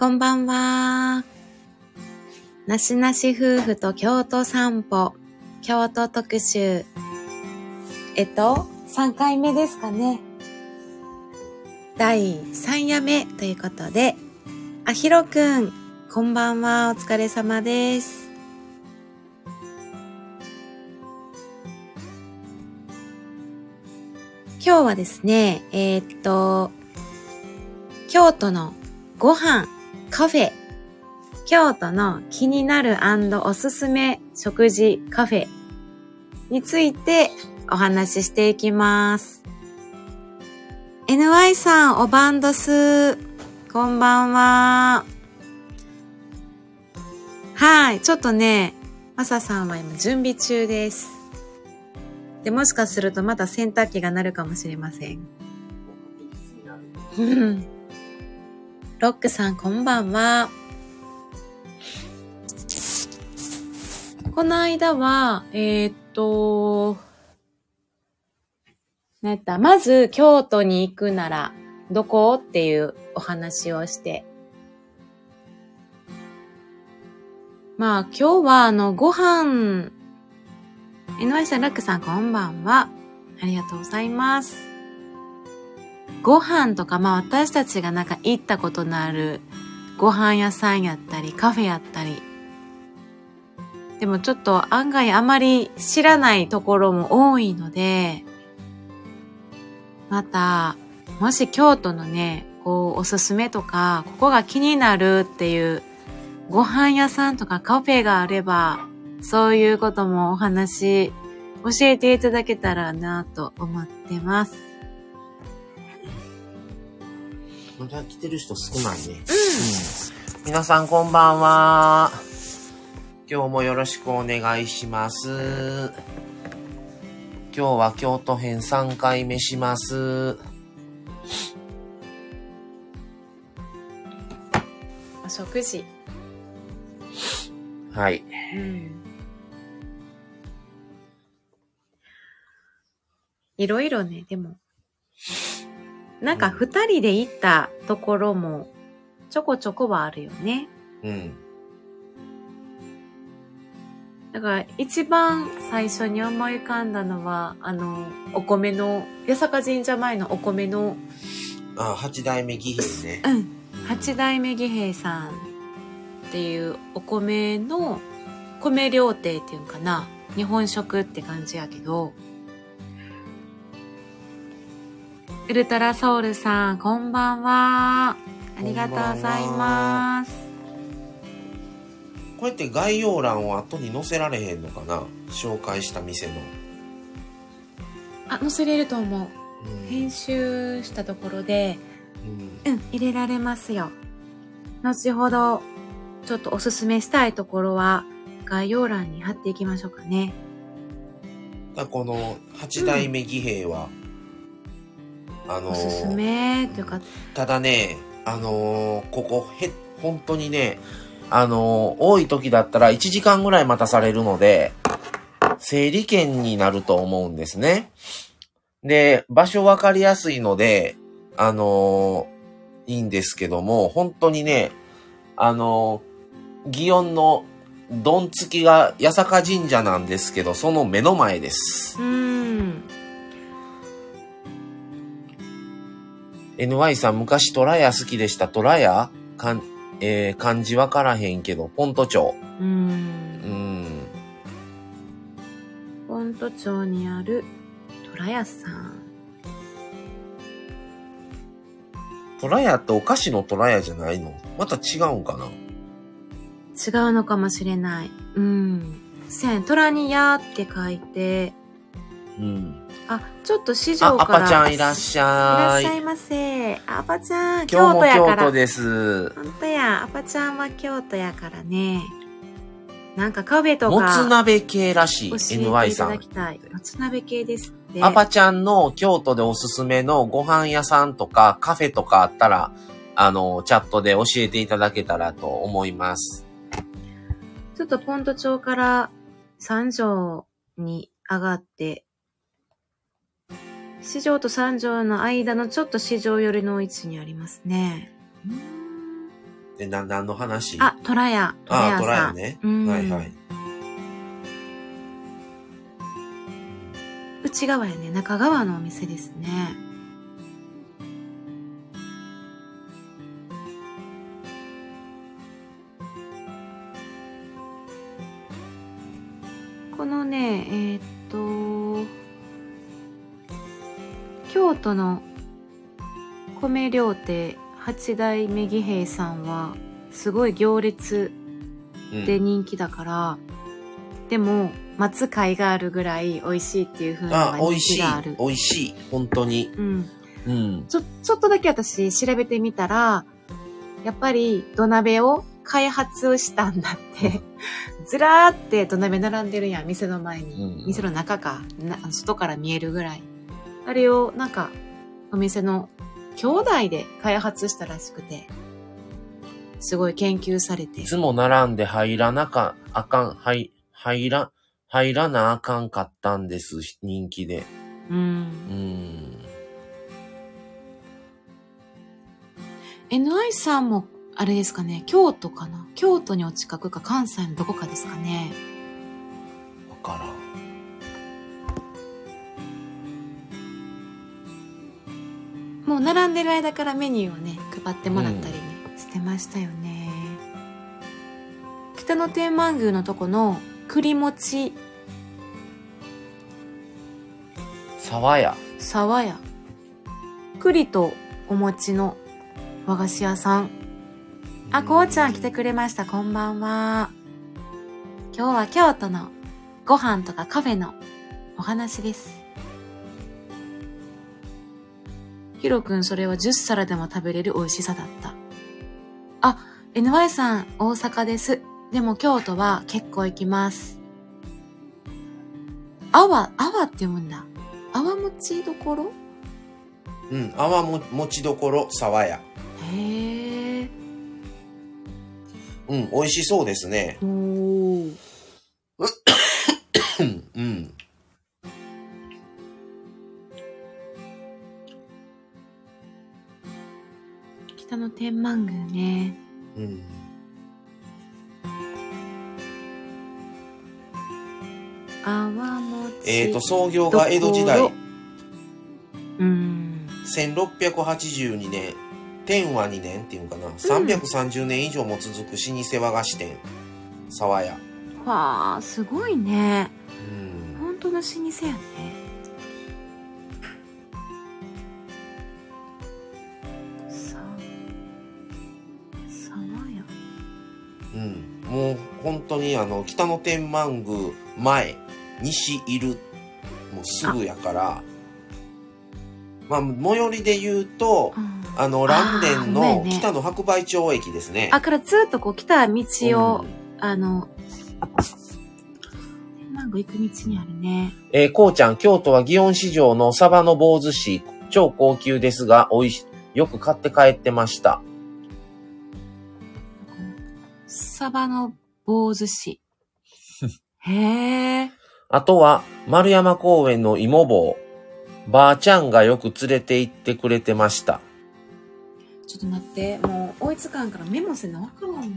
こんばんは。なしなし夫婦と京都散歩、京都特集。えっと、3回目ですかね。第3夜目ということで、あひろくん、こんばんは。お疲れ様です。今日はですね、えーっと、京都のご飯、カフェ、京都の気になるおすすめ食事カフェについてお話ししていきます。NY さん、おばんどす。こんばんは。はい、ちょっとね、マサさんは今準備中です。で、もしかするとまた洗濯機が鳴るかもしれません。ロックさん、こんばんは。この間は、えーっと、なった、まず京都に行くなら、どこ？っていうお話をして。まあ、今日はあの、ご飯、NY さん、ロックさん、こんばんは。ありがとうございます。ご飯とか、まあ私たちがなんか行ったことのあるご飯屋さんやったり、カフェやったり。でもちょっと案外あまり知らないところも多いので、また、もし京都のね、こうおすすめとか、ここが気になるっていうご飯屋さんとかカフェがあれば、そういうこともお話教えていただけたらなと思ってます。まだ来てる人少ないね。うん。皆さんこんばんは。今日もよろしくお願いします。今日は京都編3回目します。お食事。はい。うん。いろいろね、でも。なんか二人で行ったところもちょこちょこはあるよね。うん。だから一番最初に思い浮かんだのは、あの、お米の、八坂神社前のお米の、あ、八代目義兵ね。うん、八代目義兵さんっていうお米の米料亭っていうんかな日本食って感じやけどウルトラソウルさんこんばんは。ありがとうございます。こうやって概要欄を後に載せられへんのかな？紹介した店の。あ載せれると思う。うん。編集したところで。うん。うん入れられますよ。後ほどちょっとおすすめしたいところは概要欄に貼っていきましょうかね。この八代目義兵は、あのーおすすめというかただね、あのーここ、へ、本当にね、あのー多い時だったら1時間ぐらい待たされるので、整理券になると思うんですね。で、場所わかりやすいので、あのーいいんですけども、本当にね、あのー祇園のどんつきが八坂神社なんですけど、その目の前です。うーん NY さん昔トラヤ好きでした。トラヤかん、えー漢字わからへんけど、ポント町。うー。うんん。フォント町にあるトラヤさん。トラヤってお菓子のトラヤじゃないの？また違うんかな？違うのかもしれない。うん。せん、虎にやって書いて、うん。あ、ちょっと市あ、ア場から。パちゃんいらっしいらゃい。っしゃいませ。アパちゃん、今日も京都やから。京都です。ほんとや、アパちゃんは京都やからね。なんかカフェともつか鍋系らしい。NY さん。もつ鍋系ですって。アパちゃんの京都でおすすめのご飯屋さんとかカフェとかあったら、あの、チャットで教えていただけたらと思います。ちょっとポント町から三条に上がって、市場と三条の間のちょっと市場寄りの位置にありますね。え、な、何の話？あ、トラヤ。トラあ、ヤさん。トラヤね。うんはいはい。内側やね。中側のお店ですね。このね、えーっと、京都の米料亭八代目義兵衛さんは、すごい行列うんで人気だから、でも、待つ甲斐があるぐらい美味しいっていう風なあ、のが美味しい人気がある。。美味しい。本当に。うん。うん。ちょ、ちょっとだけ私調べてみたら、やっぱり土鍋を開発したんだって。ずらーって土鍋並んでるやん、店の前に。うん店の中かな、外から見えるぐらい。あれをなんか、お店の兄弟で開発したらしくて、すごい研究されてい。つも並んで入らなか、あかん、はい、入ら、入らなあかんかったんです。人気で。うんう。ん。NI さんも、あれですかね、京都かな？京都にお近くか関西のどこかですかね。わからん。もう並んでる間からメニューをね、配ってもらったりね、してましたよね。北野天満宮のとこの栗餅沢屋。沢屋。栗とお餅の和菓子屋さん。あ、こうちゃん来てくれました。こんばんは。今日は京都のご飯とかカフェのお話です。ヒロくんそれは10皿でも食べれる美味しさだった。あ、NY さん大阪です。でも京都は結構行きます。あわ、あわって読むんだ。あわもちどころ？うん。泡も、持ちどころ、沢屋。へえ。うん。美味しそうですね。おー。うん。うん。北の天満宮ね。うん。えっ、と、創業が江戸時代うん。1682年、天和2年っていうのかな、330年以上も続く老舗和菓子店、沢屋。わあ、すごいね。うん。本当の老舗やね。本当にあの、北の天満宮前、西いる、もうすぐやから、まあ、最寄りで言うと、うんあの、蘭電のね北の白梅町駅ですね。あ、からずっとこう来た道を、うんあの、天満宮行く道にあるね。えーこうちゃん、京都は祇園市場のサバの棒寿司、超高級ですが、美味し、よく買って帰ってました。サバの棒寿司。へえ。あとは、丸山公園の芋棒。ばあちゃんがよく連れて行ってくれてました。ちょっと待って、もう追いつかんからメモせなわからんな。うん。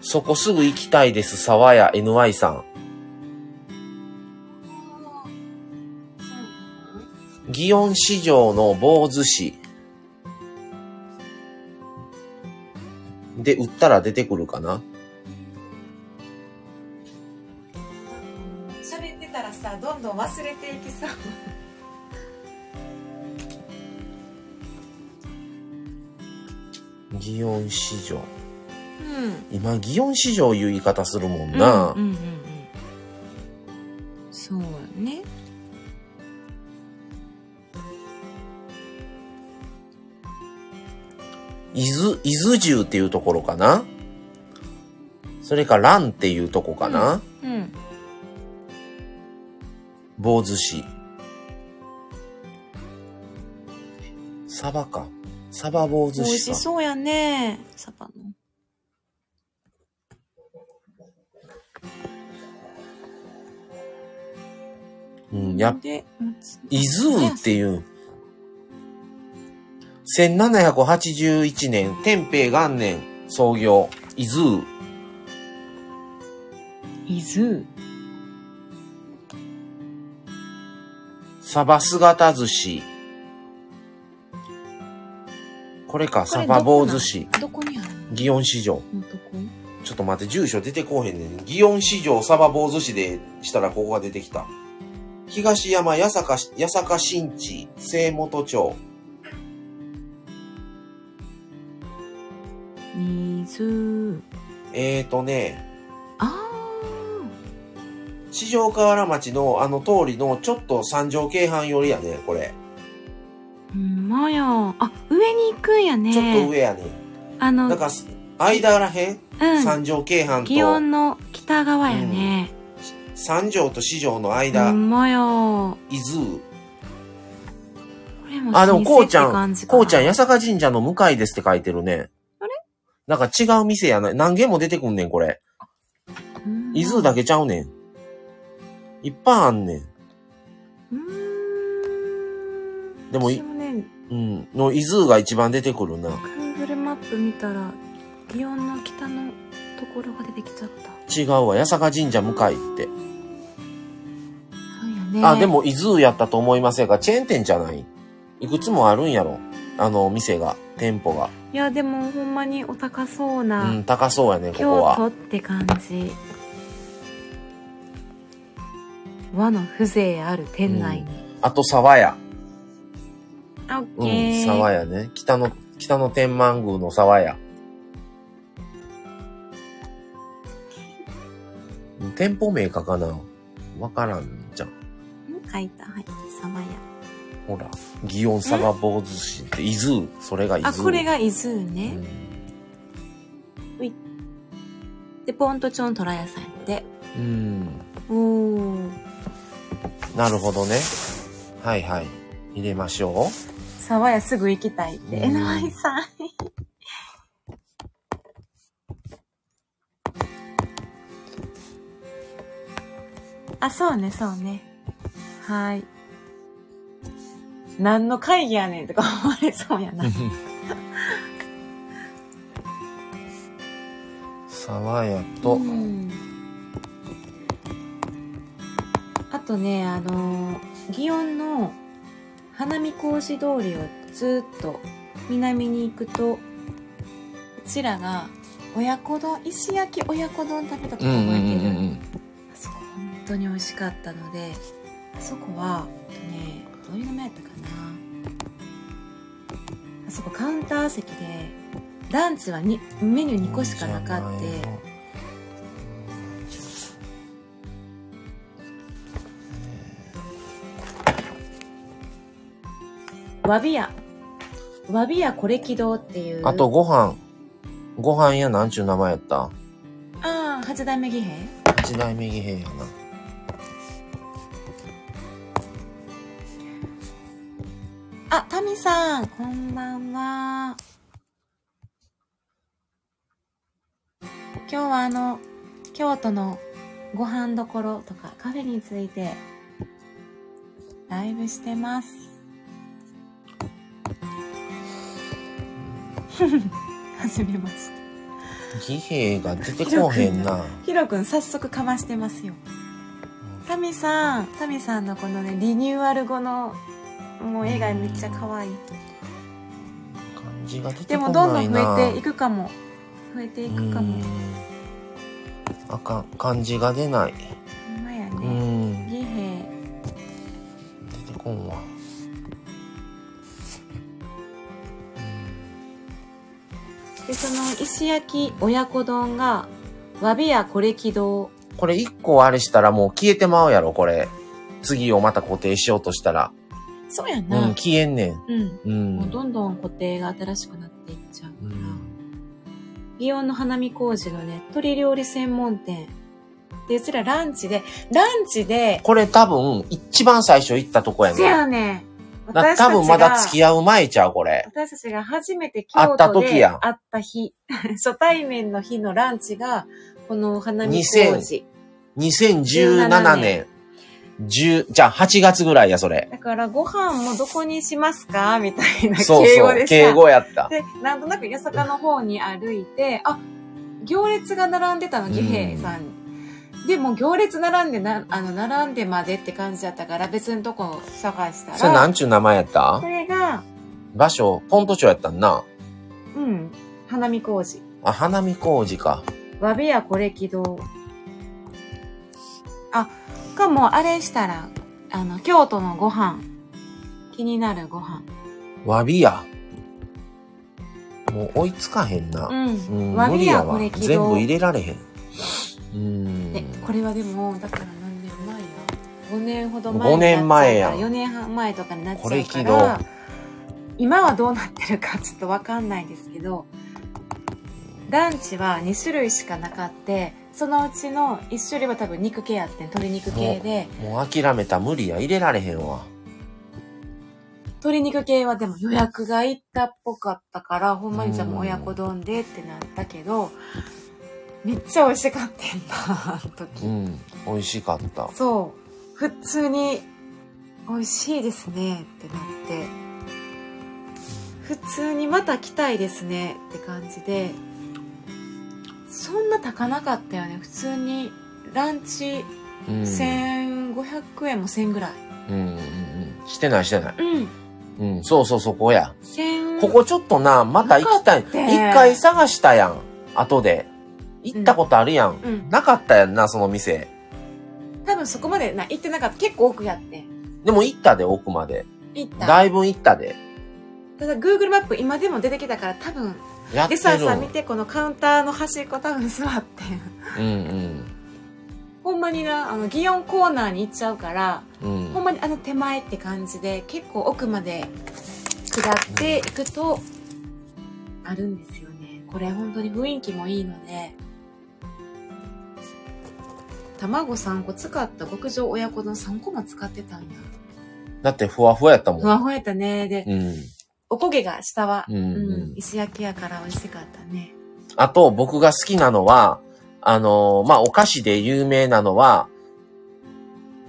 そこすぐ行きたいです、沢屋 NY さん。祇園市場の棒寿司。で、売ったら出てくるかな喋ってたらさ、どんどん忘れていきそう。祇園市場。うん。今、祇園市場いう言い方するもんな。うんうんうん伊豆、伊豆重っていうところかな？それか蘭っていうとこかな、うん。棒寿司。サバか。サバ棒寿美味。しそうやね。サバの。うん、やっで、伊豆っていう。1781年、天平元年創業、伊豆。伊豆。サバ姿寿司。これか、サバ棒寿司。どこにあるの？祇園市場。ちょっと待って、住所出てこうへんねん。祇園市場サバ棒寿司でしたらここが出てきた。東山八坂、八坂新地、清本町。水。えーとね、あ四条河原町のあの通りのちょっと三条京阪寄りやね、これ。んまや。あ、上に行くんやね。ちょっと上やね。あの、なんか、間らへん、うん。三条京阪祇園と、の北側やね。三条と四条のう間、んまや。こ伊豆。れもあ、でも、こうちゃん、老舗って感じかなこうちゃん、八坂神社の向かいですって書いてるね。なんか違う店やな。何軒も出てくんねん、これ。うん伊豆だけちゃうねん。いっぱいあんねん。でもい私ね、うん。の、伊豆が一番出てくるな。Google マップ見たら、祇園の北のところが出てきちゃった。違うわ。八坂神社向かいって。そうやね。あ、で。も伊豆やったと思いませんが、チェーン店じゃない？いくつもあるんやろ。あの、店が、店舗が。いや、でもほんまにお高そうう、なん高そうやね、ここ京は。都って感じ。和の風情ある店内に。あと、沢屋。あ、オッうケー。ん、沢屋ね。北の、北の天満宮の沢屋。店舗名かかな？わからんじゃん。ん書いた。はい。沢屋。ほら、祇園サバ坊主市って、伊豆。それが伊豆。あ、これが伊豆うね。ん。で、ポンとチョントラ屋さんやって。うん。おー。なるほどね。はいはい。入れましょ沢屋すぐ行きたいって。うんえなわいさん。あ、そうね、そうね。はい。何の会議やねんとか思われそうやな。う。沢屋と、うんあとね、あのー、祇園の花見小路通りをずっと南に行くと、うちらが親子丼、石焼き親子丼食べたとこうんうん覚えてる。あそこ本当に美味しかったので、あそこは、えっとね、どういう名前やったかな。あそこカウンター席で、ランチはにメニュー2個しかなかって、わび屋。わび屋これき堂っていう。あと、ご飯。ご飯やなんちゅう名前やった？ああ、八代目義兵一代目義兵やな。さん、こんばんは。今日はあの、京都のご飯どころとかカフェについて、ライブしてます。はじめまして。義兵が出てこへんな。ヒロくん早速かましてますよ。タミさん、タミさんのこのね、リニューアル後の、もう絵がめっちゃ可愛い。漢字が出てでこもどんどん。増えていくかも。増えていくかも。あかん。漢字が出ない。ほんまやうね。ん。義兵。出てこんわ。で、その石焼き親子丼が、わびやこれき堂。これ一個あれしたらもう消えてまうやろ、これ。次をまた固定しようとしたら。うん、そうやな。消えんねん。うん。うん。もうどんどん固定が新しくなっていっちゃうから。うん祇園の花見工事のね、鶏料理専門店。で、うちらランチで、ランチで、これ多分、一番最初行ったとこやせねん。やねん。だ私たちが多分まだ付き合う前ちゃう、これ。私たちが初めて京都時やんで会った日、初対面の日のランチが、この花見工事。2017年。10、じゃあ8月ぐらいや、それ。だから、ご飯もどこにしますか？みたいなそうそう、敬語やった。で、なんとなく八坂の方に歩いて、あ、行列が並んでたの、義兵さんに。でも行列並んでな、あの、並んでまでって感じだったから、別のとこ探したら。それなんちゅう名前やった？それが、場所、ポント町やったんな。うん、花見工事。あ、花見工事か。わびやこれ起動。あ、かもあれしたら、あの、京都のご飯。気になるご飯。わびや。もう追いつかへんな。うん。うん、わびやわ。全部入れられへん。うん。え、これはでも、だから何年前や ?5 年ほど前5年前や4年半前とかになっちゃうこれ起動から、今はどうなってるかちょっとわかんないですけど、ランチは2種類しかなかって、そのうちの1種類は多分肉系やってん、鶏肉系で、もう諦めた無理や。入れられへんわ。鶏肉系はでも予約がいったっぽかったから、ほんまにじゃあもう親子丼でってなったけど、めっちゃ美味しかったんだ、あの時。うん。美味しかった。そう。普通に美味しいですねってなって、普通にまた来たいですねって感じで、そんな高なかったよね。普通にランチうん。1500円も1000ぐらい。うんうんうん。してないしてない。うん。うん。そうそうそこや。1000ここちょっとな、また行きたい。なかった一回探したやん。後で。行ったことあるやん。うん。なかったやんな、その店。多分そこまでな行ってなかった。結構奥やって。でも行ったで、奥まで。行った。だいぶ行ったで。ただ Google マップ今でも出てきたから多分。でささ見てこのカウンターの端っこ多分座ってん。うんほんまにな、あの、祇園コーナーに行っちゃうから、うん。うん。ほんまにあの手前って感じで、結構奥まで下っていくと、あるんですよね。これ本当に雰囲気もいいので、卵3個使った極上親子丼3個も使ってたんや。だってふわふわやったもん。ふわふわやったね。で、うん。おこげが下は、うんうん石焼きやから美味しかったね。あと、僕が好きなのは、あのーまあ、お菓子で有名なのは、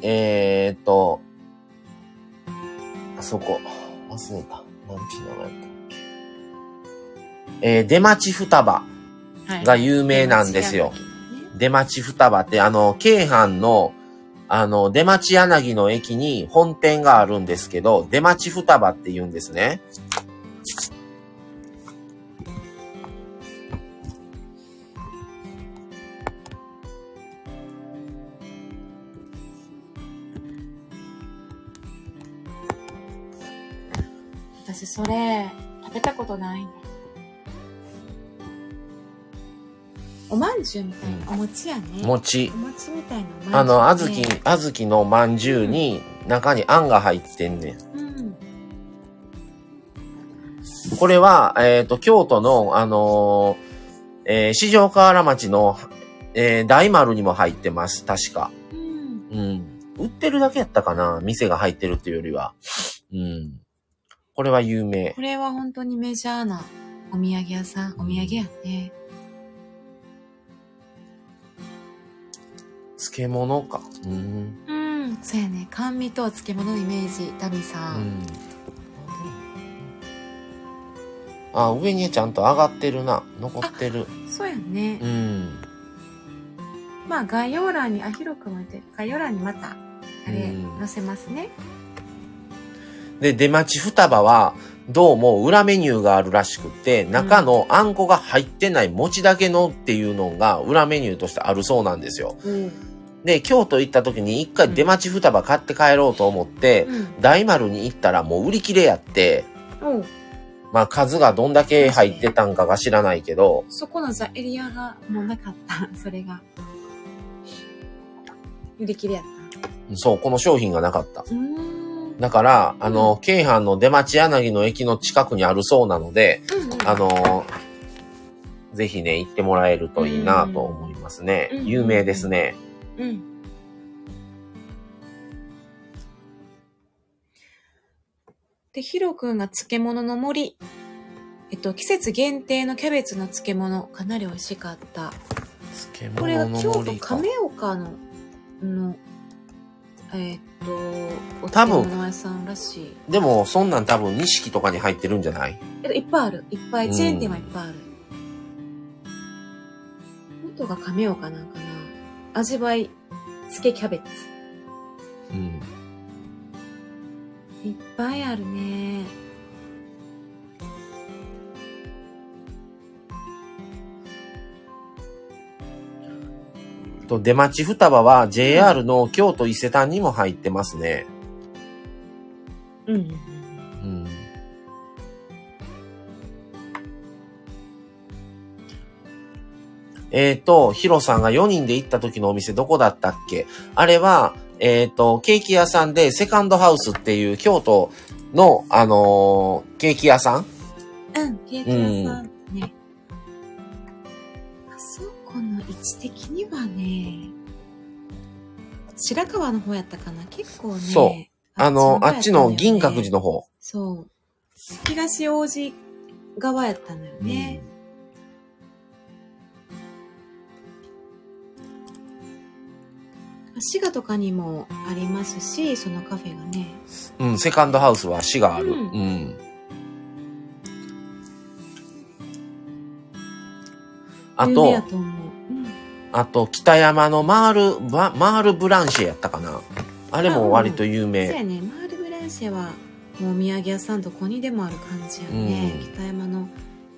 えーっと、あそこ、忘れた。なんちゅう名前やったっけ。えー、出町双葉はい。が有名なんですよ。出町双葉って、あの、京阪の、あの、出町柳の駅に本店があるんですけど、出町双葉って言うんですね。私それ食べたことないね。おまんじゅうみたいな、お餅やね。餅。お。餅みたいなおまんじゅう、ね、あの、あずき、あずきのまんじゅうに、中にあんが入ってんねん。これは、えっ、と、京都の、あのーえー四条河原町の、えー大丸にも入ってます、確か。うんうん。売ってるだけやったかな店が入ってるっていうよりは。うん。これは有名。これは本当にメジャーなお土産屋さんお土産やね漬物か。うん。うんそうやね甘味と漬物のイメージダミさ、うんあ、上にちゃんと上がってるな。残ってる。そうやね、うん。まあ概要欄にあ広くもいて概要欄にまたあれうん。載せますね。で、出町双葉は、どうも裏メニューがあるらしくって、中のあんこが入ってない餅だけのっていうのが裏メニューとしてあるそうなんですよ。うん。で、京都行った時に一回出町双葉買って帰ろうと思って、うん。大丸に行ったらもう売り切れやって、おうまあ数がどんだけ入ってたんかが知らないけど、そこのじゃエリアがもうなかった それが売り切れやったそう、この商品がなかった。だから、あの、京阪の出町柳の駅の近くにあるそうなので、うんうんあの、ぜひね、行ってもらえるといいなと思いますね。うん有名ですね。うん。で、ヒロくんが漬物の森。えっと、季節限定のキャベツの漬物、かなり美味しかった。漬これが京都。亀岡の、の、えーっと、お多分漬物屋さんらしい。でも、そんなん多分、錦とかに入ってるんじゃない？えっと、いっぱいある。いっぱい。うんチェーン店はいっぱいある。元が亀岡なんかな。味わい、漬けキャベツ。うん。いっぱいあるね。と、出町双葉は JR の京都伊勢丹にも入ってますね。うん。うん。えっ、と、ヒロさんが4人で行った時のお店どこだったっけ？あれは、えっ、と、ケーキ屋さんでセカンドハウスっていう京都の、あのーケーキ屋さん？うん、ケーキ屋さんね。あそこの位置的にはね、白川の方やったかな？結構ね。そうあの、あっちの銀閣寺の。の方。そう。東王子側やったのよね。滋賀とかにもありますし、そのカフェがね。うん、セカンドハウスは市がある。ううんん。あと、と思う。うん。あと、北山のマール、ママールブランシェやったかな。あれも割と有そう名。やね、マールブランシェは、もうお土産屋さんどこにでもある感じやね。うん北山の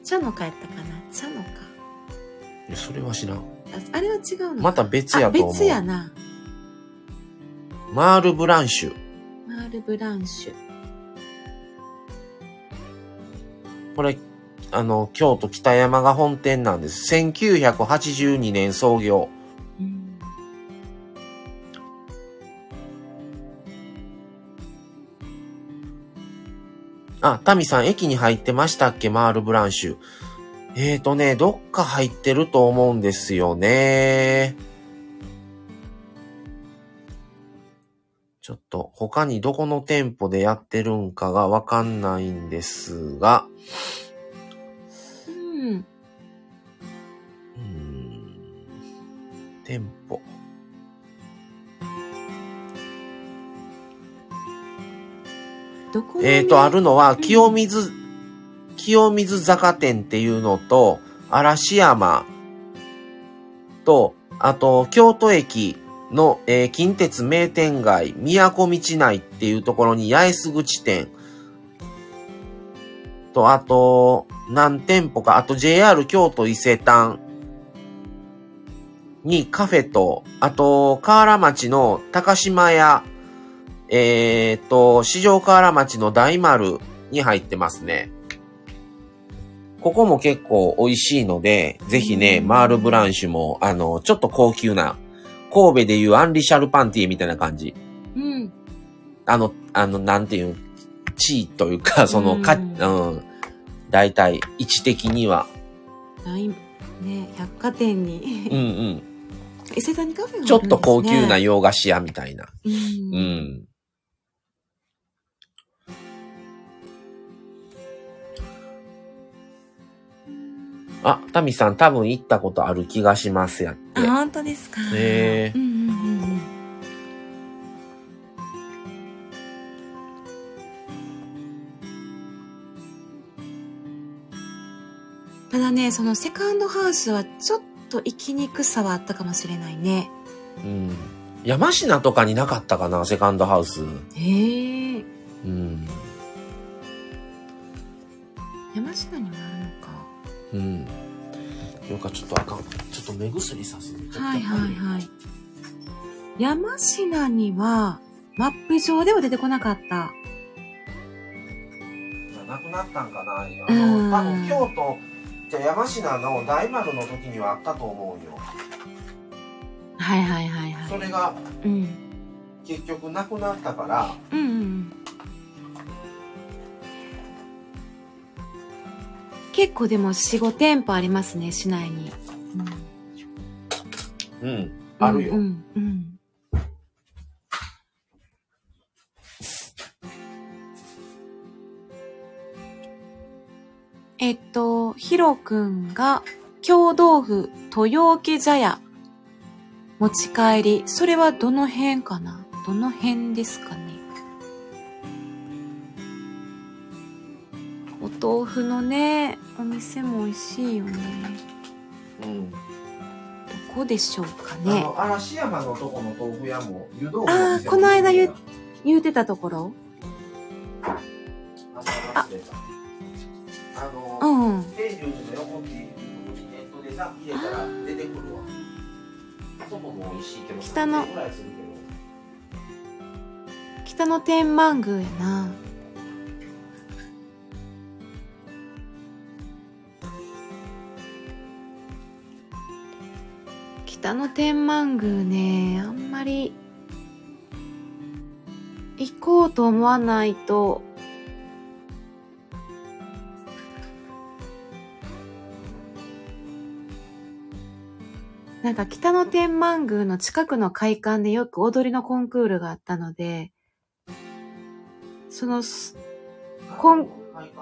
茶の菓やったかな茶の菓。いやそれは知らん。ああれは違うのかまた別やと思う。あ別やな。マールブランシュ。マールブランシュ。これ、あの、京都北山が本店なんです。1982年創業。うんあ、タミさん、駅に入ってましたっけ？マールブランシュ。えーとね、どっか入ってると思うんですよね。ちょっと、他にどこの店舗でやってるんかがわかんないんですが、うん。うーん、店舗。どこえーと、あるのは、清水、清水坂店っていうのと、嵐山と、あと、京都駅の、えー近鉄名店街、都道内っていうところに八重洲口店。と、あと、何店舗か、あと JR 京都伊勢丹。にカフェと、あと、河原町の高島屋、えーっと、四条河原町の大丸に入ってますね。ここも結構美味しいので、ぜひね、マールブランシュも、あの、ちょっと高級な、神戸でいうアンリシャルパンティみたいな感じ。うん。あの、あの、なんていう、地位というか、その、か、ううんん、大体、位置的には、大ね、百貨店うんに。うん、伊勢丹にカフェねちょっと高級な洋菓子屋みたいな。うん。うん。あ、タミさん多分行ったことある気がしますやってあ、。本当ですか。へーうんうんうんうん。ただね、そのセカンドハウスはちょっと行きにくさはあったかもしれないね。うん。山科とかになかったかな、セカンドハウス。へえ。うん。山科に。うん。よか、ちょっとあかん。ちょっと目薬さすね。はいはいはい。山科には、マップ上では出てこなかった。なくなったんかなあうんの、多分京都、じゃあ山科の大丸の時にはあったと思うよ。はいはいはいはい。それがうん。結局なくなったから、うんうんうん。結構でも4、5店舗ありますね、市内に。うん、あるよ。うんうん、うん。えっと、ヒロくんが、京豆腐、豊家茶屋、持ち帰り。それはどの辺かな？どの辺ですかね？豆腐のね、お店も美味しいよね。うん。どこでしょうかあね。の、嵐山のとこの豆腐屋も、湯豆腐あこの間言う言うてたところ？あうの、ん。天龍寺の横っていうネットでさ、入れたら出てくるわ。あそこも美味しいけど、北の3000円ぐらいするけど。北の天満宮やな。北の天満宮ね、あんまり行こうと思わないと、なんか北の天満宮の近くの会館でよく踊りのコンクールがあったので、そのす、こん、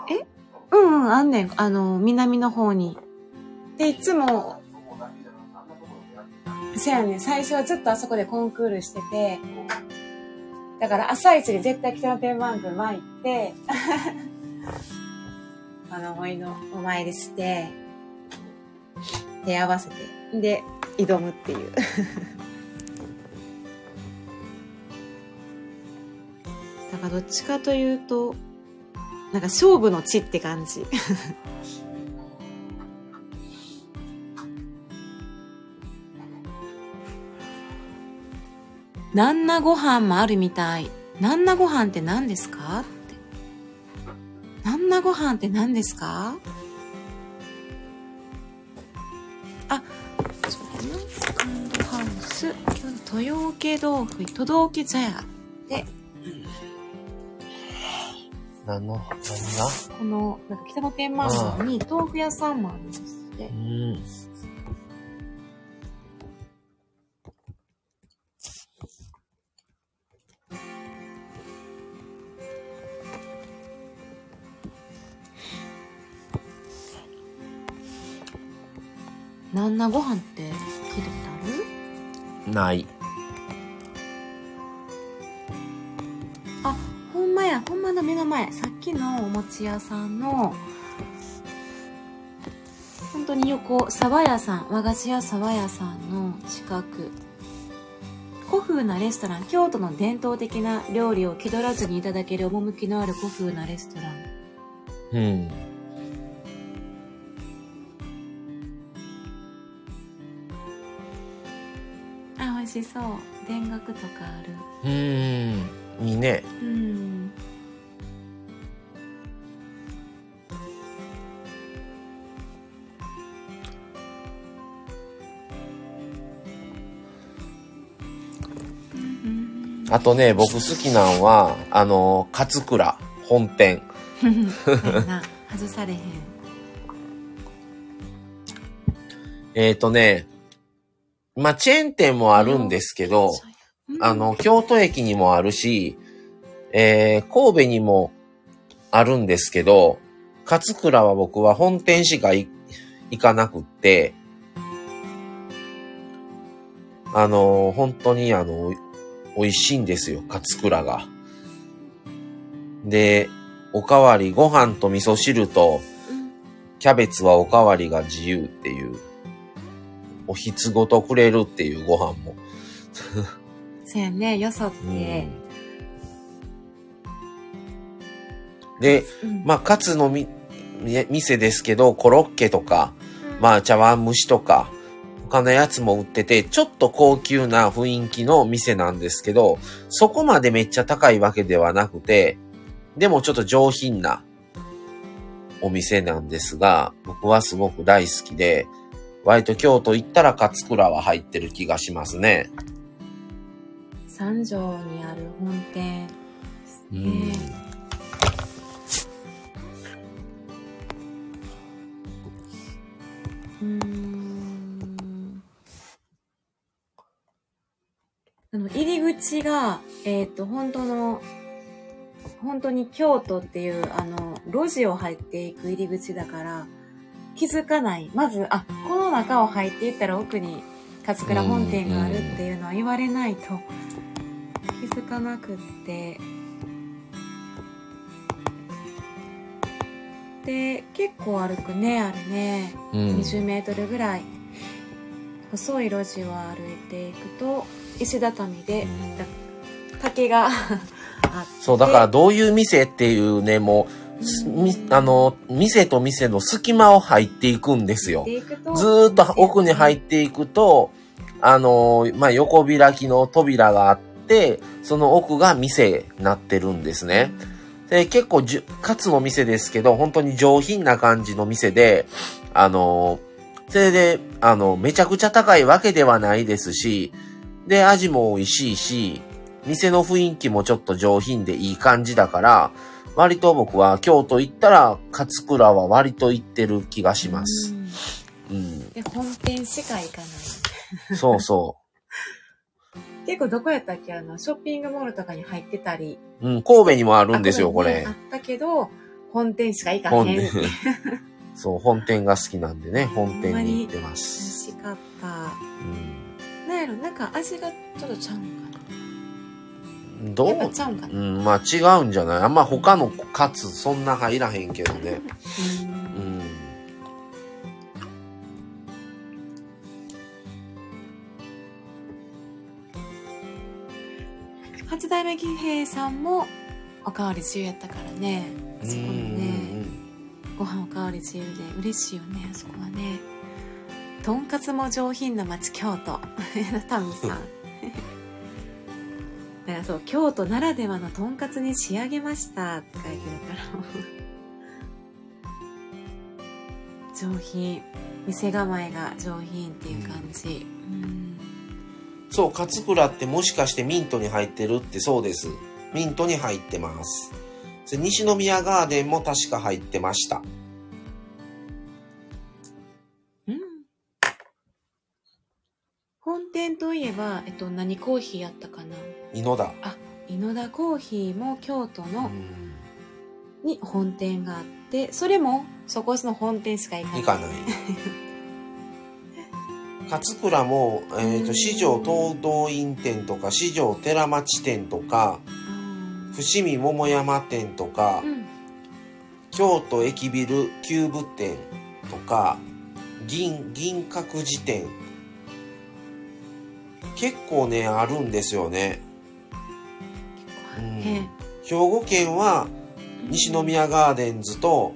え？うんうん、あんねん。あの、南の方に。で、いつも、せやね、最初はずっとあそこでコンクールしてて、だから朝一で絶対北の天満宮参って、あの、おのお参りして、手合わせて、で、挑むっていう。だからどっちかというと、なんか勝負の地って感じ。なんなご飯もあるみたい。なんなご飯って何ですか？って。なんなご飯って何ですか？あ、そうだな。セカンドハウス、豊受豆腐、都道府茶屋で、何の、何が？この、なんか北の天満宮に豆腐屋さんもありましてう、ん。んなご飯って聞いたことある？ない。あ、ほんまや、ほんまの目の前。さっきのお餅屋さんの、本当に横、沢屋さん、和菓子屋沢屋さんの近く。古風なレストラン、京都の伝統的な料理を気取らずにいただける趣のある古風なレストラン。うん。しそう。田楽とかある。うーん。いいね。うん。あとね、僕好きなんは、あの、勝倉本店。外されへん。えっ、ー、とね、まあ、チェーン店もあるんですけど、うん。あ、の、京都駅にもあるし、えー、神戸にもあるんですけど、勝倉は僕は本店しかい行かなくって、あの、本当にあの、美味しいんですよ、勝倉が。で、おかわり、ご飯と味噌汁と、うん。キャベツはおかわりが自由っていう、おひつごとくれるっていうご飯も。そうやね、よそって。で、うんまあ、カツのみ、み店ですけど、コロッケとか、まあ、茶碗蒸しとか、他のやつも売ってて、ちょっと高級な雰囲気の店なんですけど、そこまでめっちゃ高いわけではなくて、でもちょっと上品なお店なんですが、僕はすごく大好きで、割と京都行ったら勝倉は入ってる気がしますね。三条にある本店ですうね。ん。うーん。あの、入り口が、えっ、と、本当の、本当に京都っていう、あの、路地を入っていく入り口だから、気づかない。まず、あ、この中を入っていったら奥に勝倉本店があるっていうのは言われないと、気づかなくって。で、結構歩くね、あるね。うん。20メートルぐらい。細い路地を歩いていくと、石畳で竹が あって。そう、だからどういう店っていうね、もう、あの、店と店の隙間を入っていくんですよ。ずーっと奥に入っていくと、あの、まあ、横開きの扉があって、その奥が店になってるんですね。で、結構じゅ、カツの店ですけど、本当に上品な感じの店で、あの、それで、あの、めちゃくちゃ高いわけではないですし、で、味も美味しいし、店の雰囲気もちょっと上品でいい感じだから、割と僕は京都行ったら、勝倉は割と行ってる気がしますう。んうん。で、本店しか行かない。そうそ 結構どこやったっけあの、ショッピングモールとかに入ってたり。う。うん、神戸にもあるんですよ、これあ。ったけど、本店しか行かへん。本店美。そう、本店が好きなんでね、本店に行ってま味す。しかった。うんなんやろ、なんか味がちょっとちゃうんかどう？ちゃうんかな。うん、まあ違うんじゃない？あんま他のカツそんな入らへんけどね。ううんん。八代目儀兵衛さんもおかわり自由やったからね。あそこのね、ご飯おかわり自由で嬉しいよね、あそこはね。とんかつも上品な町京都。タミさん。だからそう、京都ならではのとんかつに仕上げましたって書いてるから。上品。店構えが上品っていう感じ。うん。そう、勝倉ってもしかしてミントに入ってるってそうです。ミントに入ってます。西宮ガーデンも確か入ってました。うん。本店といえば、えっと、何コーヒーやったかな井野田。あ、井野田コーヒーも京都の、うん。に本店があって、それもそこの本店しか行かない。行かない。勝倉も、えっ、と、四条東道院店とか、四条寺町店とか、あ伏見桃山店とかー、うん。京都駅ビル旧部店とか、銀、銀閣寺店。結構ね、あるんですよね。兵庫県は、西宮ガーデンズと、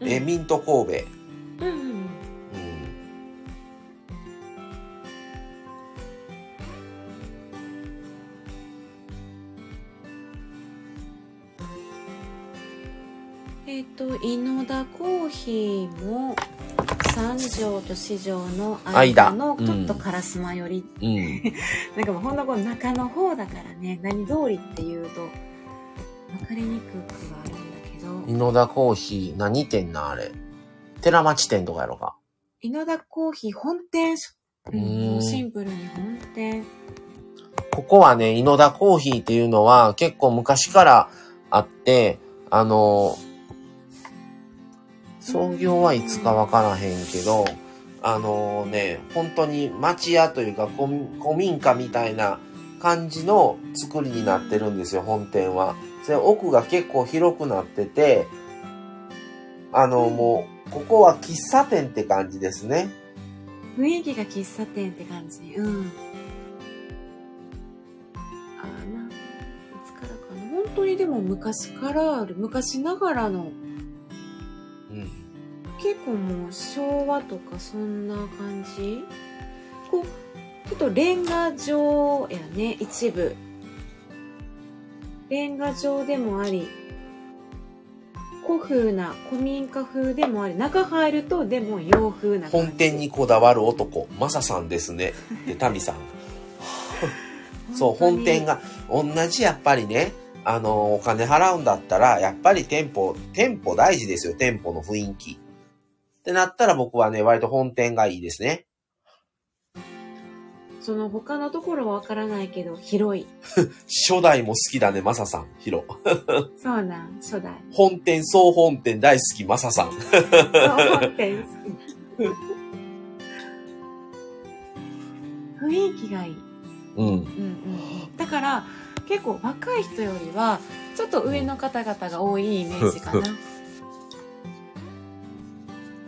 ええーミント神戸。うんうんうん。うんえっ、と、井野田コーヒーも、三条と四条の間の間ちょっと烏丸寄り、うん。なんかもうほんのこの中の方だからね、何通りっていうと、分かりにくくはあるんだけど、井野田コーヒー、何店な、あれ？寺町店とかやろか。井野田コーヒー本店、ううんシンプルに本店。ここはね、井野田コーヒーっていうのは結構昔からあって、あの、創業はいつかわからへんけど、あのね、本当に町屋というか古古民家みたいな感じの作りになってるんですよ、本店は。それ奥が結構広くなってて、あの、もう、ここは喫茶店って感じですね。雰囲気が喫茶店って感じ。うん。あな、いつからかな。本当にでも昔からある、昔ながらの、うん。結構もう昭和とかそんな感じ？こう、ちょっとレンガ状やね、一部。レンガ状でもあり、古風な古民家風でもあり、中入るとでも洋風な。本店にこだわる男、マサさんですね。で、タミさん。そう、本店が。が、同じやっぱりね、あの、お金払うんだったら、やっぱり店舗、店舗大事ですよ、店舗の雰囲気。ってなったら僕はね、割と本店がいいですね。その他のところはわからないけど、広い。初代も好きだね、マサさん。ヒロ。そうなん、初代。本店、総本店大好き、マサさん。そう、本店好き。雰囲気がいい。うん。うんうんうん。だから、結構若い人よりはちょっと上の方々が多いイメージかな。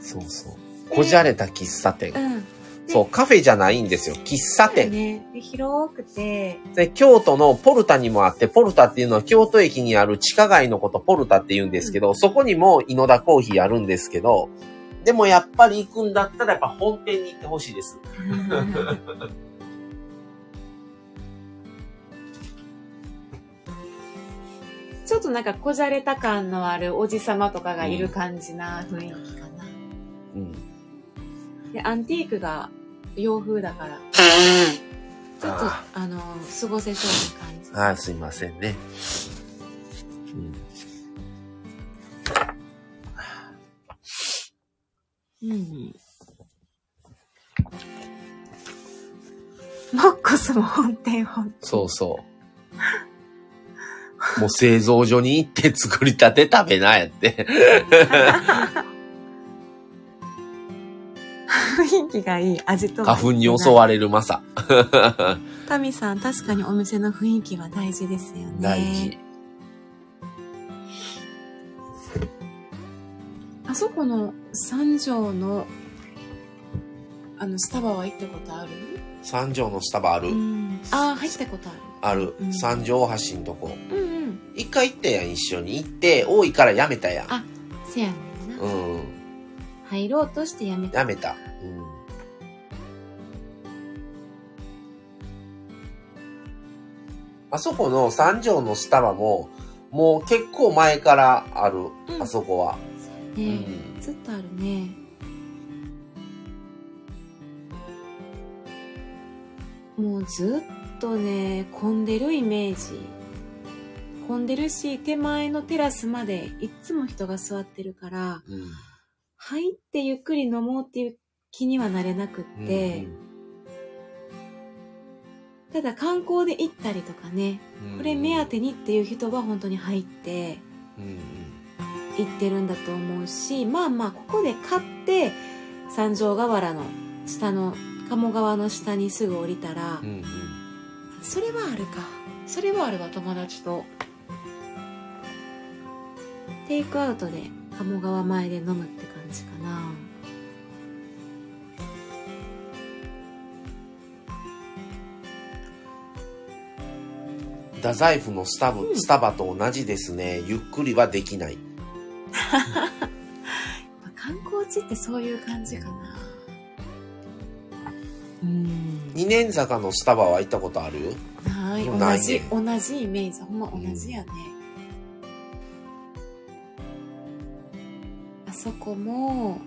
そうそう。こじゃれた喫茶店。うん。そう、カフェじゃないんですよ。喫茶店。ね。で広くて、で、京都のポルタにもあって、ポルタっていうのは京都駅にある地下街のことポルタって言うんですけど、そこにも井の田コーヒーあるんですけど、でもやっぱり行くんだったらやっぱ本店に行ってほしいです。ちょっとなんかこじゃれた感のあるおじさまとかがいる感じな雰囲気かな。うん。で、アンティークが洋風だから、ちょっと、ああの、過ごせそうな感じ。ああ、すいませんね。うん。うん。モッコスも本店本そうそう。もう製造所に行って作りたて食べなやって。雰囲気がいい味と花粉に襲われるマサ。タミさん、確かにお店の雰囲気は大事ですよね。大事。。あそこの三条の、あの、スタバは行ったことある？三条のスタバある、うん。ああ、入ったことある。あるう。ん三条大橋のとこ。うんうん。一回行ったやん、一緒に行って、多いからやめたやん。あせやねんな。うん。入ろうとしてやめた。やめた。あそこの三条のスタバも、もう結構前からある、うんあそこは。ね、うんずっとあるね。もうずっとね、混んでるイメージ。混んでるし、手前のテラスまでいっつも人が座ってるから、うん。入ってゆっくり飲もうっていう気にはなれなくって、ただ観光で行ったりとかね、うんこれ目当てにっていう人は本当に入ってうん行ってるんだと思うし、まあまあここで買って三条河原の下の鴨川の下にすぐ降りたらうん。うんうん。それはあるかそれはあるわ友達とテイクアウトで鴨川前で飲むって感じかな太宰府のスタブ、うん。スタバと同じですね。ゆっくりはできない。観光地ってそういう感じかな。うん。二年坂のスタバは行ったことある？ない同じ同じイメージ。ほんま同じやね、あそこも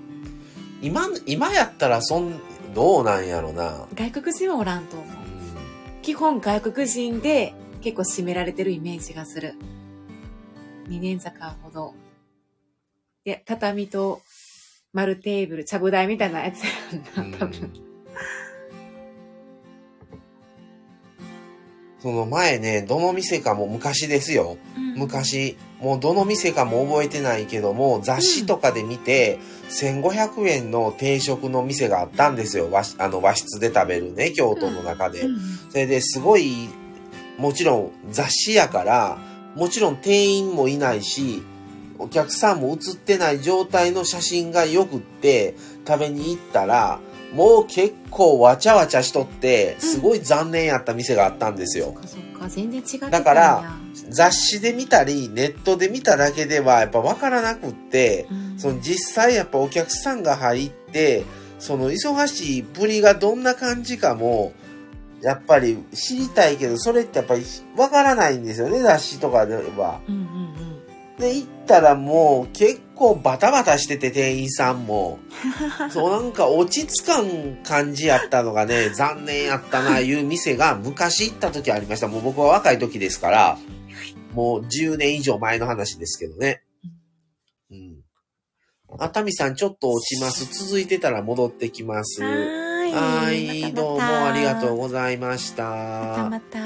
今、今やったらそん、どうなんやろな。外国人はおらんと思う。うん。基本外国人で結構占められてるイメージがする。二年坂ほど。で畳と丸テーブルちゃぶ台みたいなやつやんな多分。その前ね、どの店かも昔ですよ。うん。昔、もうどの店かも覚えてないけども、雑誌とかで見て、1500円の定食の店があったんですよ。和あの和室で食べるね、京都の中で。うん。それですごい、もちろん雑誌やから、もちろん店員もいないし、お客さんも映ってない状態の写真がよくって食べに行ったら、もう結構わちゃわちゃしとって、すごい残念やった店があったんですよ。そっかそっか全然違ってたんや。だから雑誌で見たり、ネットで見ただけではやっぱわからなくって、うん。その実際やっぱお客さんが入って、その忙しいぶりがどんな感じかも、やっぱり知りたいけど、それってやっぱりわからないんですよね、雑誌とかでは。うんうんうんで、行ったらもう結構バタバタしてて、店員さんも。そうなんか落ち着かん感じやったのがね、残念やったな、いう店が昔行った時ありました。もう僕は若い時ですから、もう10年以上前の話ですけどね。うん。熱海さんちょっと落ちます。続いてたら戻ってきます。はーいどうもありがとうございました。またまた。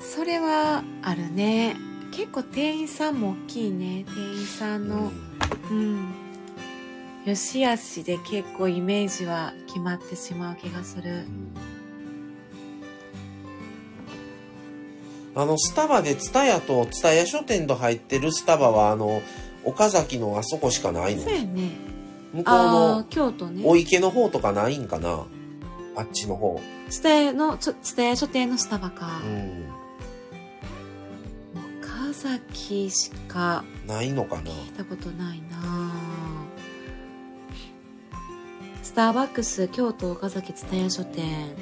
それはあるね。結構店員さんも大きいね。店員さんのうん、よしあしで結構イメージは決まってしまう気がする。あの、スタバでツタヤとツタヤ書店と入ってるスタバは、あの、岡崎のあそこしかないの？そうやね。向こうのー、京都ね。お池の方とかないんかな？あっちの方。スタヤの、ちょスタヤ書店のスタバかう。ん。岡崎しかないのかな？聞いたことないなスターバックス京都岡崎蔦屋書店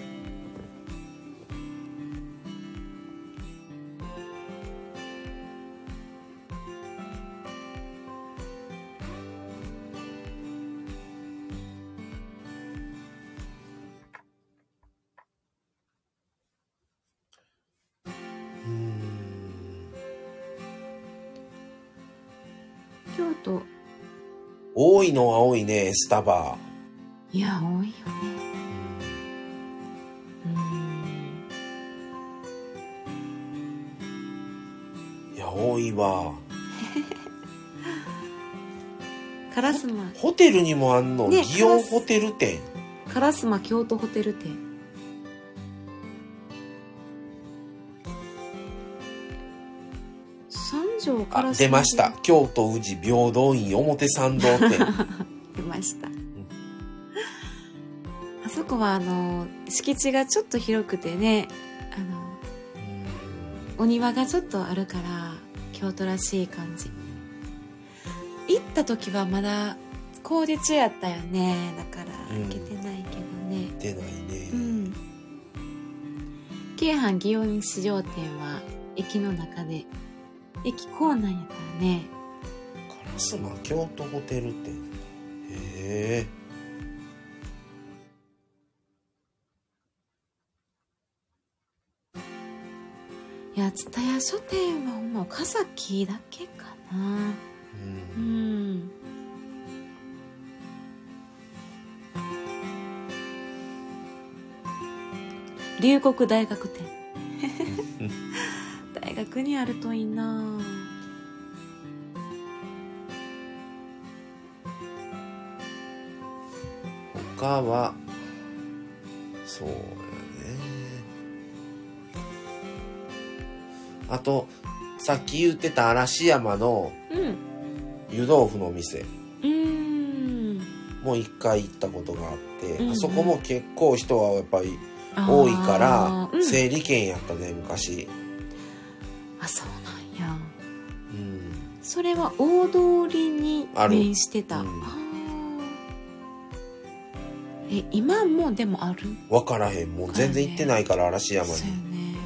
京都。多いのは多いね、スタバ。いや多いよ。ねうん。いや、多いわ。烏丸。ホテルにもあんの、ね祇園ホテル店。烏丸。京都ホテル店三条烏あ丸、出ました。京都宇治平等院表参道店。出ました、あそこはあの敷地がちょっと広くてねあのお庭がちょっとあるから京都らしい感じ。行った時はまだ工事中やったよね。だからうん。行けてないけどね。出ないね。うん。京阪祇園市場店は駅の中で駅構内やからね烏丸京都ホテル店。へえ。いや蔦屋書店はほんま岡崎だけかなう。うんん龍谷大学店 大学にあるといいな他は、そうやね。あと、さっき言ってた嵐山のうん。湯豆腐の店。もう一回行ったことがあって、うんうん。あそこも結構人はやっぱり多いからうん。整理券やったね、昔。あそうなんや。うん。それは大通りに面してた、うん。あーえ今もでもある？わからへん。もう全然行ってないから、嵐山そうよに。ね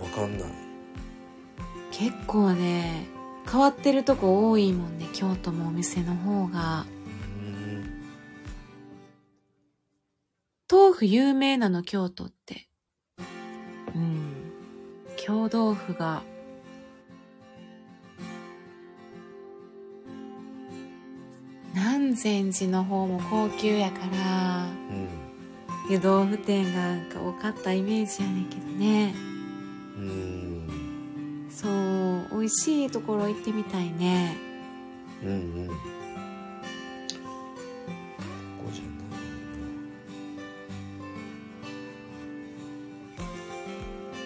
わかんない。結構ね変わってるとこ多いもんね京都もお店の方がうん。豆腐有名なの京都ってうん京豆腐が南禅寺の方も高級やからうん。湯豆腐店がなんか多かったイメージやねんけどねうん。そう美味しいところ行ってみたいねうんうん。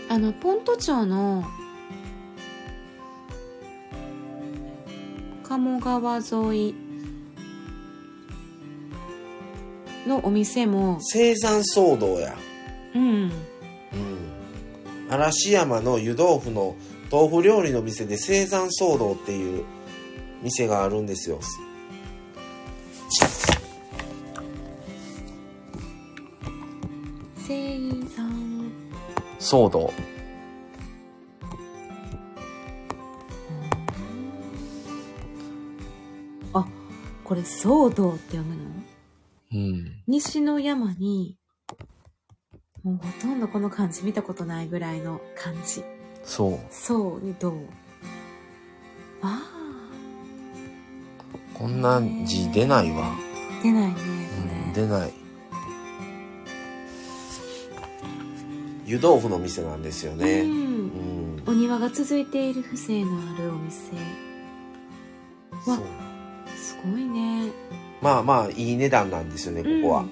あのポント町の鴨川沿いのお店も生山騒動や。うんうん。嵐山の湯豆腐の豆腐料理の店で生山騒動っていう店があるんですよ。生産騒動。あこれ騒動って読むの？うん。西の山にもうほとんどこの漢字見たことないぐらいの漢字そう。そうにどう？あこんな字出ないわ。あ出ないねこうん、れ、出ない。湯豆腐の店なんですよね。ううんん。お庭が続いている風情のあるお店わすごいねまあまあいい値段なんですよねここは、ううん。ん、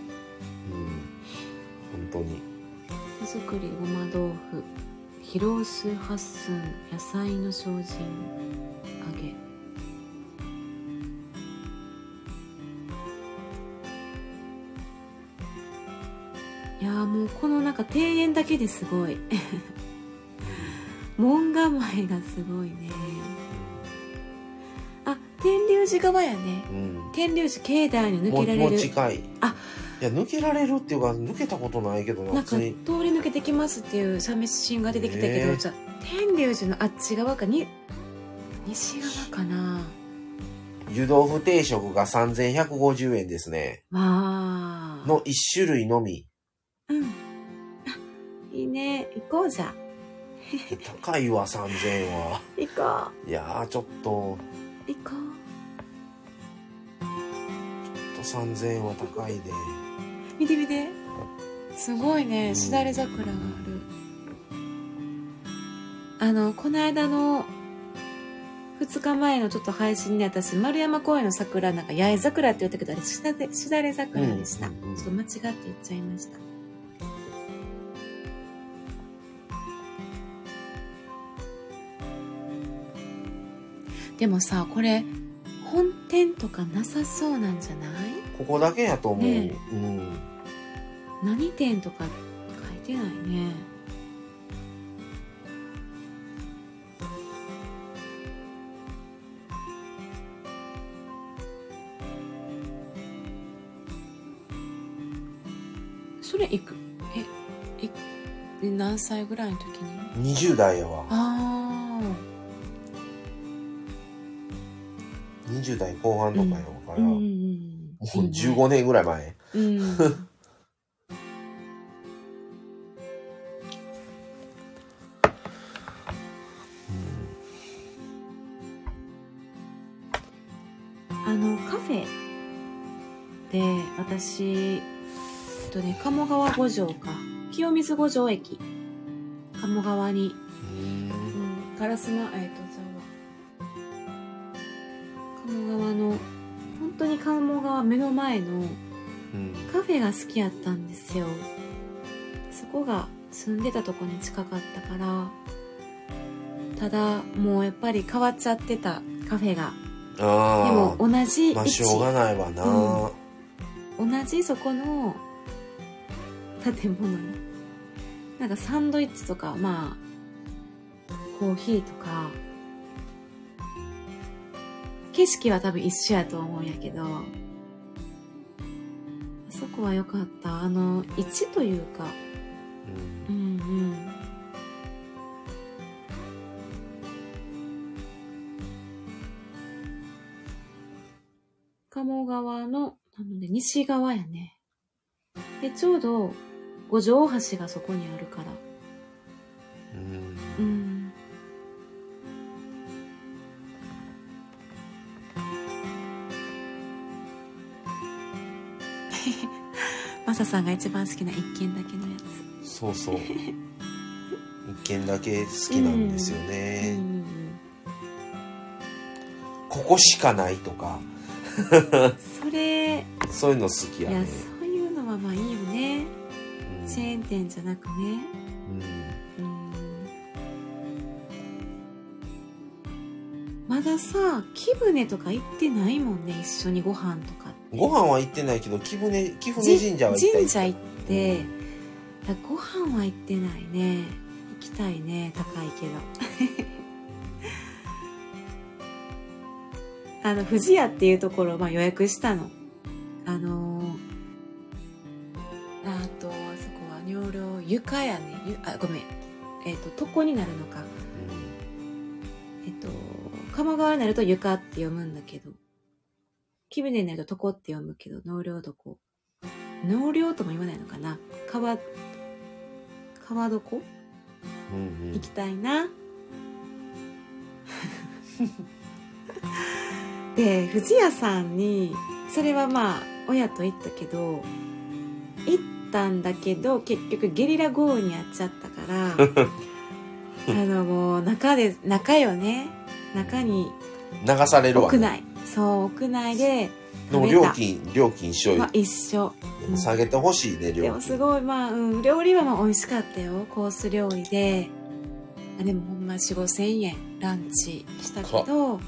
本当に。手作りごま豆腐。疲労数八寸野菜の精進揚げ。いやーもうこのなんか庭園だけですごい。門構えがすごいね。あ天龍寺側やね。うん。天龍寺境内に抜もうもけられる。う近い。あ。いや抜けられるっていうか抜けたことないけどななんか通り抜けてきますっていう写真が出てきたけど、へーじゃあ天龍寺のあっち側かに西側かな。湯豆腐定食が3150円ですね。わあ。の1種類のみ。うん。あいいね。行こうじゃ高いわ3000円は。行こいやーちょっと。う行こちょっと3000円は高いで。う見て見て。すごいね。しだれ桜がある。あのこの間の2日前のちょっと配信で私丸山公園の桜なんか八重桜って言ったけどあれしだれしだれ桜でした、うんうんうん。ちょっと間違って言っちゃいました。でもさこれ本店とかなさそうなんじゃない？ここだけやと思う、ね。うん。何店とか書いてないね。それいく？えいえ何歳ぐらいの時に？20代やわ。あ後半とかやから、あうんうんうん。もう15年ぐらい前。うん。あのカフェで私えっとね鴨川五条か。清水五条駅。鴨川に、うんうん、烏丸えっと鴨川目の前のうん。カフェが好きやったんですよ。そこが住んでたとこに近かったからただもうやっぱり変わっちゃってたカフェが。であも同じ位あまあしょう置がないわな、うん。同じそこの建物になんかサンドイッチとかまあコーヒーとか景色は多分一緒やと思うんやけどあそこは良かった。あの位置というか。うん。うんうん。鴨川のなので西側やね。でちょうど五条大橋がそこにあるからマサさんが一番好きな一軒だけのやつ。そうそう。一軒だけ好きなんですようね、んここしかないとか。それいそういうの好きややねそういうのはまあいいよね。うん。チェーン店じゃなくね。うん。うん。まださ貴船とか行ってないもんね一緒にご飯とかご飯は行ってないけど貴船貴船神社は行った神社行って、だご飯は行ってないね。行きたいね高いけど。あの富士屋っていうところ、まあ、予約したの。あのーあとあそこは尿量床やね。ゆあごめん。えっ、と床になるのか。えっと鴨川になると床って読むんだけど貴船になると床って読むけど納涼床。納涼とも言わないのかな。川川床？うんうん。行きたいな。で藤屋さんにそれはまあ親と行ったけど行ったんだけど結局ゲリラ豪雨にやっちゃったから あのもう中で中よね。中に流されるわ、屋内そう屋内ででも料金、料金一緒まあ一緒。うん下げてほしいね、でも料金。すごい、まあ、うん、料理はまあ美味しかったよ。コース料理で。あでもほんま4、5千円ランチしたけど、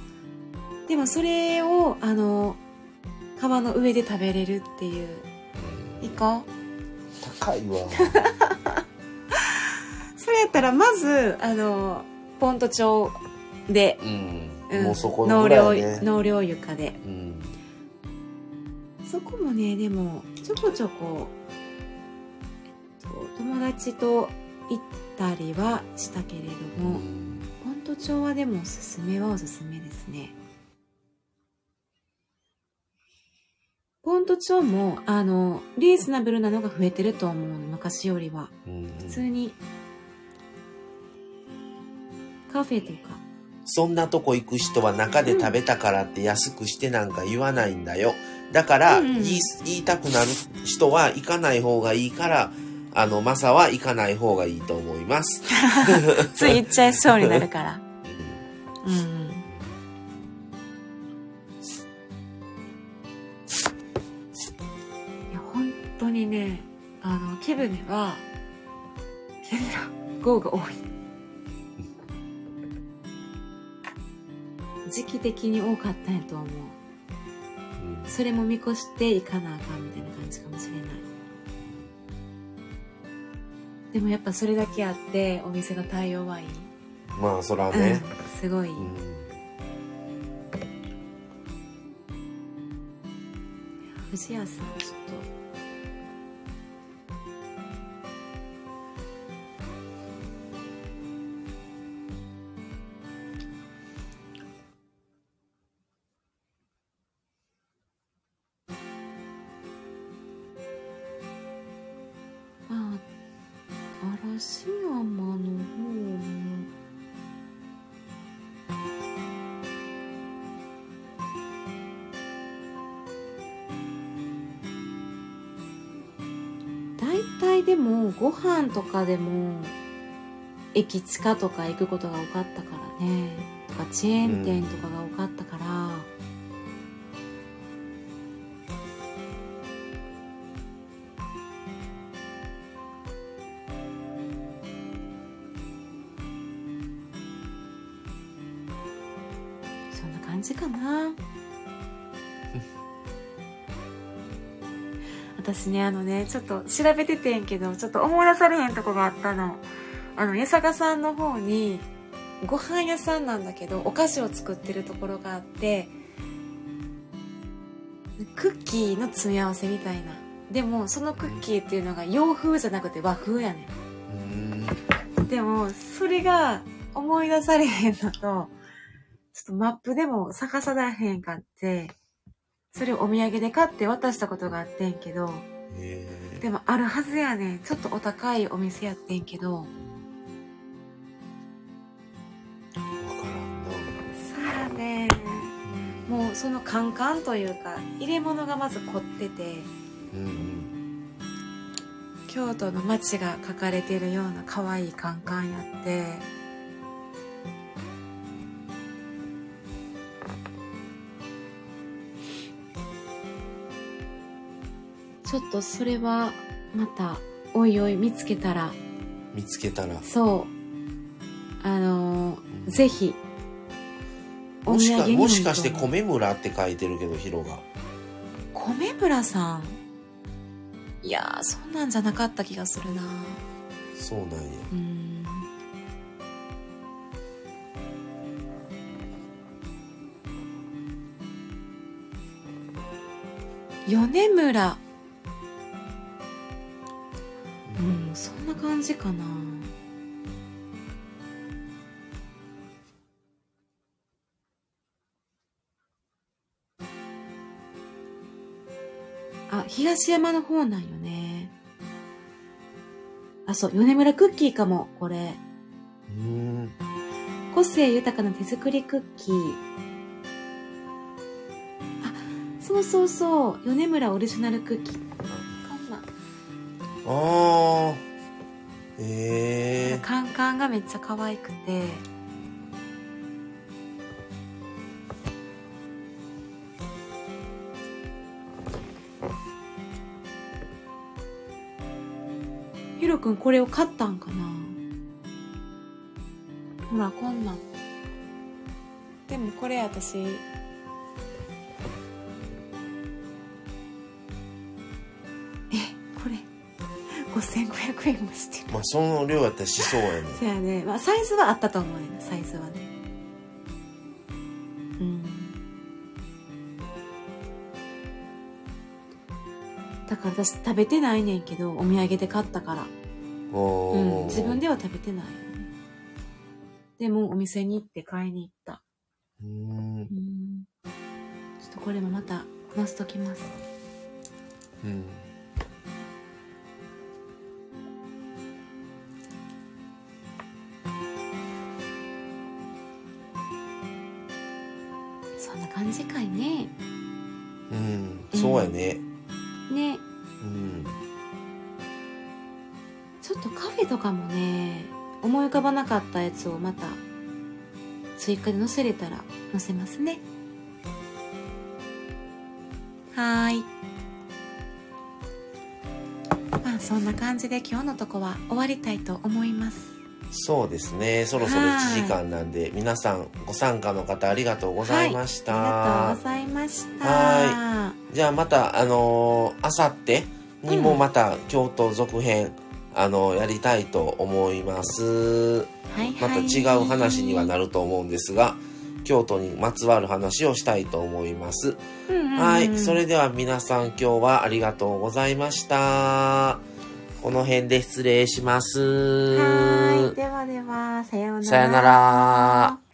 でもそれを、あの、川の上で食べれるっていう。行こう。高いわ。それやったら、まず、あの、ポント町で、うん。うんもうそこの納ぐら涼いね。納涼床で。うん。そこもね、でも、ちょこちょこ、えっと友達と行ったりはしたけれども、ポント町はでもおすすめはおすすめですね。ポント町も、あの、リーズナブルなのが増えてると思うの、昔よりは。うん普通に、カフェとか、そんなとこ行く人は中で食べたからって安くしてなんか言わないんだよ。だから、言い言いたくなる人は行かない方がいいから、あの、マサは行かない方がいいと思います。つい言っちゃいそうになるから。うんうん。いや、本当にね、あの、ケブネは、ケブネは、豪が多い。時期的に多かったんやと思う。うんそれも見越していかなあかんみたいな感じかもしれない。でもやっぱそれだけあって、お店の対応はいい。まあ、そらね。うん、すごい。うん藤谷さんご飯とかでも駅地下とか行くことが多かったからね。とかチェーン店とかが多かったから、私ね。あのねちょっと調べててんけどちょっと思い出されへんとこがあったの。あの八坂さんの方にご飯屋さんなんだけどお菓子を作ってるところがあってクッキーの詰め合わせみたいな。でもそのクッキーっていうのが洋風じゃなくて和風やねうん。んでもそれが思い出されへんのとちょっとマップでも逆さらへんかってそれをお土産で買って渡したことがあってんけどでもあるはずやねん。ちょっとお高いお店やってんけど。わからんな。そうやねもうそのカンカンというか入れ物がまず凝ってて。うんうん。京都の街が描かれてるような可愛いカンカンやってちょっとそれはまたおいおい見つけたら。見つけたら。そう。あのーぜひ。おもしかももしかして米村って書いてるけどヒロが。米村さん？いやーそんなんじゃなかった気がするな。そうなんや。うん。米村じかなあ東山の方なんよね。あそう米村クッキーかもこれ。うん。個性豊かな手作りクッキー。あそうそうそう米村オリジナルクッキー。ああえー、カンカンがめっちゃ可愛くて。ヒロ君これを買ったんかな？ほらこんなん。でもこれ私5500円もしてる。まあ、その量やったらしそうやね。そやね、まあ、サイズはあったと思うねサイズはね。うん。だから私食べてないねんけどお土産で買ったから、うん、自分では食べてないよね。でもお店に行って買いに行った。うーん。うん。ちょっとこれもまた載せときます。うん。やね。ねうん。ちょっとカフェとかもね思い浮かばなかったやつをまた追加で載せれたら載せますねはーいまあそんな感じで今日のとこは終わりたいと思いますそうですね。そろそろはい1時間なんで、皆さんご参加の方ありがとうございました。ありがとうございましたはじゃあまた、あのー、あさってにもまた京都続編、あのやりたいと思います。はいまた違う話にはなると思うんですが、京都にまつわる話をしたいと思います。うんうんうんはい。それでは皆さん今日はありがとうございました。この辺で失礼します。はーいではではさようならさよなら。